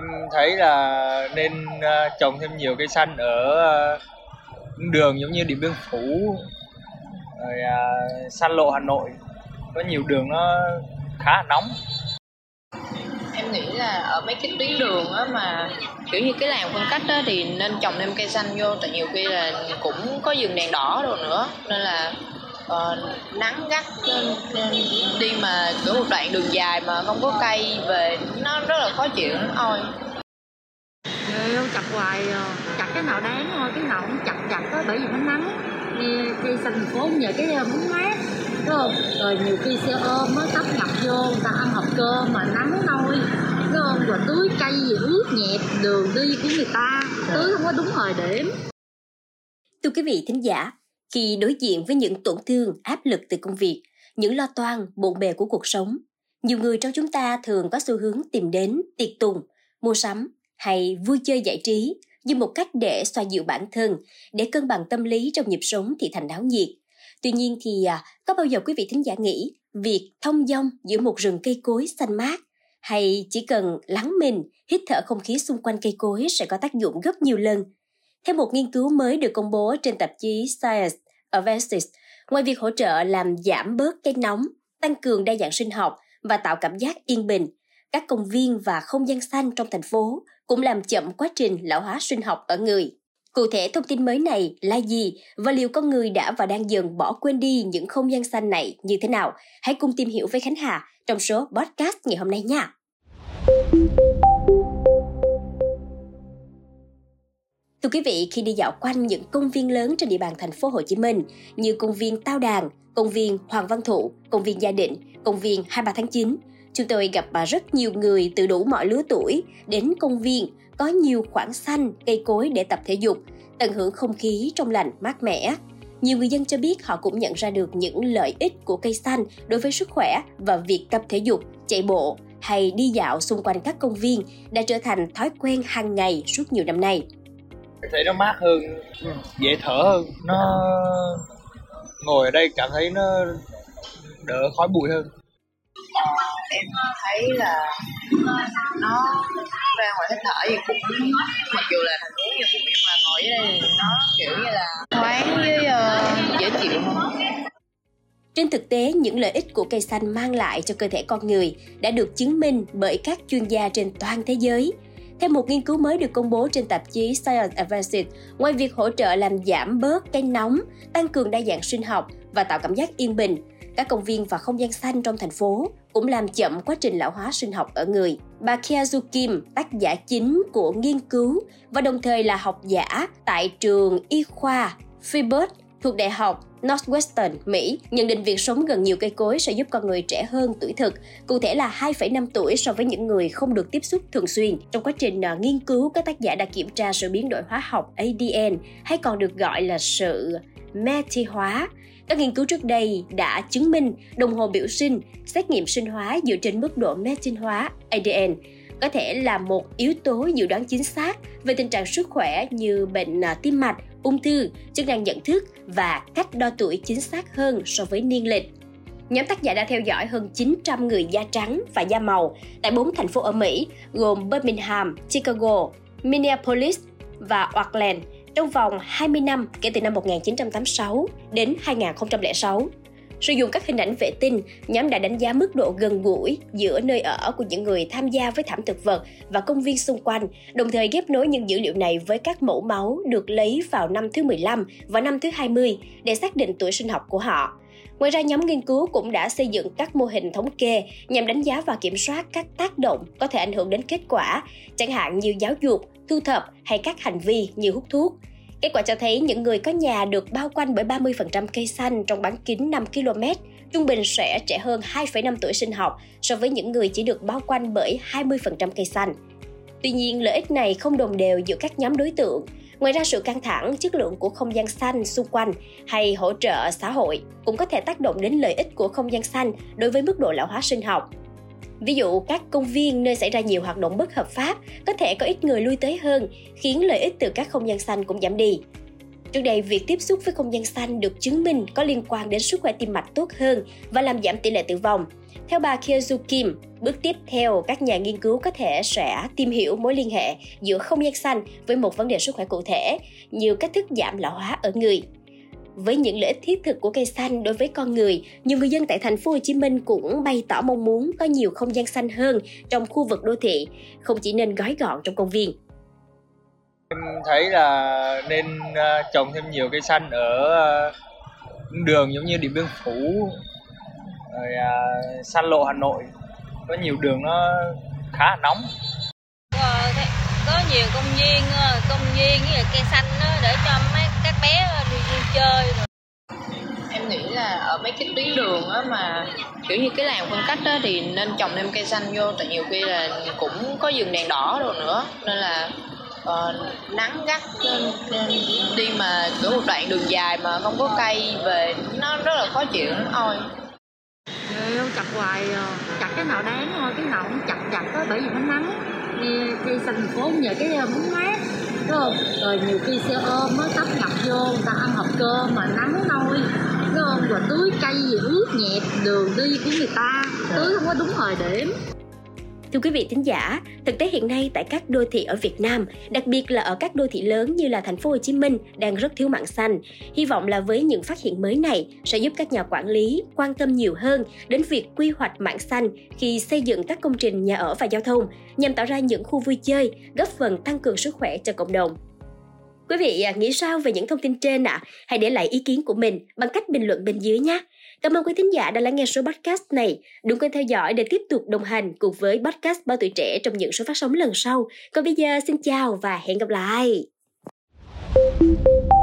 Em thấy là nên ờ, trồng thêm nhiều cây xanh ở ờ, đường giống như Điện Biên Phủ, rồi à, san lộ Hà Nội. Có nhiều đường nó khá là nóng. em nghĩ là ở mấy cái tuyến đường á mà kiểu như cái làn phân cách á thì nên trồng thêm cây xanh vô tại nhiều khi là cũng có dừng đèn đỏ rồi nữa nên là uh, nắng gắt nên, nên mà kiểu một đoạn đường dài mà không có cây về nó rất là khó chịu lắm ôi. Ơi, chặt hoài à. chặt cái nào đáng thôi cái nào cũng chặt chặt á bởi vì nó nắng. Cây xanh thành phố nhờ cái ờ, bóng mát đúng không? Rồi nhiều khi xe ôm á tấp ngập vô người ta ăn hộp cơm mà nắng nôi đúng không? Rồi tưới cây gì ướt nhẹp đường đi của người ta tưới không có đúng thời điểm. Thưa quý vị thính giả, khi đối diện với những tổn thương, áp lực từ công việc, những lo toan, bộn bề của cuộc sống, nhiều người trong chúng ta thường có xu hướng tìm đến tiệc tùng, mua sắm hay vui chơi giải trí như một cách để xoa dịu bản thân, để cân bằng tâm lý trong nhịp sống thì thành náo nhiệt. Tuy nhiên thì à, có bao giờ quý vị thính giả nghĩ việc thông dong giữa một rừng cây cối xanh mát hay chỉ cần lắng mình, hít thở không khí xung quanh cây cối sẽ có tác dụng gấp nhiều lần theo một nghiên cứu mới được công bố trên tạp chí Science Advances, ngoài việc hỗ trợ làm giảm bớt cái nóng, tăng cường đa dạng sinh học và tạo cảm giác yên bình, các công viên và không gian xanh trong thành phố cũng làm chậm quá trình lão hóa sinh học ở người. Cụ thể thông tin mới này là gì và liệu con người đã và đang dần bỏ quên đi những không gian xanh này như thế nào? Hãy cùng tìm hiểu với Khánh Hà trong số podcast ngày hôm nay nha. Thưa quý vị, khi đi dạo quanh những công viên lớn trên địa bàn thành phố Hồ Chí Minh như công viên Tao Đàn, công viên Hoàng Văn Thụ, công viên Gia Định, công viên 23 tháng 9, chúng tôi gặp rất nhiều người từ đủ mọi lứa tuổi đến công viên có nhiều khoảng xanh, cây cối để tập thể dục, tận hưởng không khí trong lành mát mẻ. Nhiều người dân cho biết họ cũng nhận ra được những lợi ích của cây xanh đối với sức khỏe và việc tập thể dục, chạy bộ hay đi dạo xung quanh các công viên đã trở thành thói quen hàng ngày suốt nhiều năm nay. Thấy nó mát hơn, dễ thở hơn. Nó ngồi ở đây cảm thấy nó đỡ khói bụi hơn. em thấy là nó ra ngoài hít thở thì cũng mặc dù là thành phố như cũng nhưng mà ngồi ở đây nó kiểu như là thoáng với ờ, dễ chịu hơn Trên thực tế, những lợi ích của cây xanh mang lại cho cơ thể con người đã được chứng minh bởi các chuyên gia trên toàn thế giới. Theo một nghiên cứu mới được công bố trên tạp chí Science Advances, ngoài việc hỗ trợ làm giảm bớt cái nóng, tăng cường đa dạng sinh học và tạo cảm giác yên bình, các công viên và không gian xanh trong thành phố cũng làm chậm quá trình lão hóa sinh học ở người. Bà Kiazu Kim, tác giả chính của nghiên cứu và đồng thời là học giả tại trường y khoa Philbert thuộc Đại học Northwestern, Mỹ, nhận định việc sống gần nhiều cây cối sẽ giúp con người trẻ hơn tuổi thực, cụ thể là 2,5 tuổi so với những người không được tiếp xúc thường xuyên. Trong quá trình à, nghiên cứu, các tác giả đã kiểm tra sự biến đổi hóa học ADN, hay còn được gọi là sự methy hóa. Các nghiên cứu trước đây đã chứng minh đồng hồ biểu sinh, xét nghiệm sinh hóa dựa trên mức độ methyl hóa ADN có thể là một yếu tố dự đoán chính xác về tình trạng sức khỏe như bệnh à, tim mạch, ung thư, chức năng nhận thức và cách đo tuổi chính xác hơn so với niên lịch. Nhóm tác giả đã theo dõi hơn 900 người da trắng và da màu tại 4 thành phố ở Mỹ gồm Birmingham, Chicago, Minneapolis và Auckland trong vòng 20 năm kể từ năm 1986 đến 2006. Sử dụng các hình ảnh vệ tinh, nhóm đã đánh giá mức độ gần gũi giữa nơi ở của những người tham gia với thảm thực vật và công viên xung quanh, đồng thời ghép nối những dữ liệu này với các mẫu máu được lấy vào năm thứ 15 và năm thứ 20 để xác định tuổi sinh học của họ. Ngoài ra, nhóm nghiên cứu cũng đã xây dựng các mô hình thống kê nhằm đánh giá và kiểm soát các tác động có thể ảnh hưởng đến kết quả, chẳng hạn như giáo dục, thu thập hay các hành vi như hút thuốc. Kết quả cho thấy những người có nhà được bao quanh bởi 30% cây xanh trong bán kính 5 km, trung bình sẽ trẻ hơn 2,5 tuổi sinh học so với những người chỉ được bao quanh bởi 20% cây xanh. Tuy nhiên, lợi ích này không đồng đều giữa các nhóm đối tượng. Ngoài ra, sự căng thẳng, chất lượng của không gian xanh xung quanh hay hỗ trợ xã hội cũng có thể tác động đến lợi ích của không gian xanh đối với mức độ lão hóa sinh học. Ví dụ, các công viên nơi xảy ra nhiều hoạt động bất hợp pháp có thể có ít người lui tới hơn, khiến lợi ích từ các không gian xanh cũng giảm đi. Trước đây, việc tiếp xúc với không gian xanh được chứng minh có liên quan đến sức khỏe tim mạch tốt hơn và làm giảm tỷ lệ tử vong. Theo bà Kyozu Kim, bước tiếp theo các nhà nghiên cứu có thể sẽ tìm hiểu mối liên hệ giữa không gian xanh với một vấn đề sức khỏe cụ thể như cách thức giảm lão hóa ở người. Với những lợi ích thiết thực của cây xanh đối với con người, nhiều người dân tại thành phố Hồ Chí Minh cũng bày tỏ mong muốn có nhiều không gian xanh hơn trong khu vực đô thị, không chỉ nên gói gọn trong công viên. Em thấy là nên ờ, trồng thêm nhiều cây xanh ở ờ, đường giống như Điện Biên Phủ, rồi uh, San Lộ Hà Nội. Có nhiều đường nó khá là nóng. Có nhiều công viên, công viên với cây xanh đó để cho mấy các bé đi mấy cái tuyến đường á mà kiểu như cái làng phân cách á thì nên trồng thêm cây xanh vô tại nhiều khi là cũng có dừng đèn đỏ rồi nữa. Nên là uh, nắng gắt nên, nên đi mà kiểu một đoạn đường dài mà không có cây về nó rất là khó chịu lắm ôi. Ê, chặt hoài à. chặt cái nào đáng thôi cái nào cũng chặt chặt đó bởi vì nó nắng. Cây xanh thành phố nhờ cái ờ, muốn mát đúng không? Rồi nhiều khi xe ôm mới tấp nhập vô người ta ăn hộp cơm mà nắng nôi hơn là tưới cây gì ướt nhẹp đường đi của người ta tưới không có đúng thời điểm Thưa quý vị thính giả, thực tế hiện nay tại các đô thị ở Việt Nam, đặc biệt là ở các đô thị lớn như là thành phố Hồ Chí Minh đang rất thiếu mảng xanh. Hy vọng là với những phát hiện mới này sẽ giúp các nhà quản lý quan tâm nhiều hơn đến việc quy hoạch mảng xanh khi xây dựng các công trình nhà ở và giao thông nhằm tạo ra những khu vui chơi, góp phần tăng cường sức khỏe cho cộng đồng. Quý vị à, nghĩ sao về những thông tin trên ạ? À? Hãy để lại ý kiến của mình bằng cách bình luận bên dưới nhé. Cảm ơn quý thính giả đã lắng nghe số podcast này. Đừng quên theo dõi để tiếp tục đồng hành cùng với podcast Bao Tuổi Trẻ trong những số phát sóng lần sau. Còn bây giờ, xin chào và hẹn gặp lại. thank you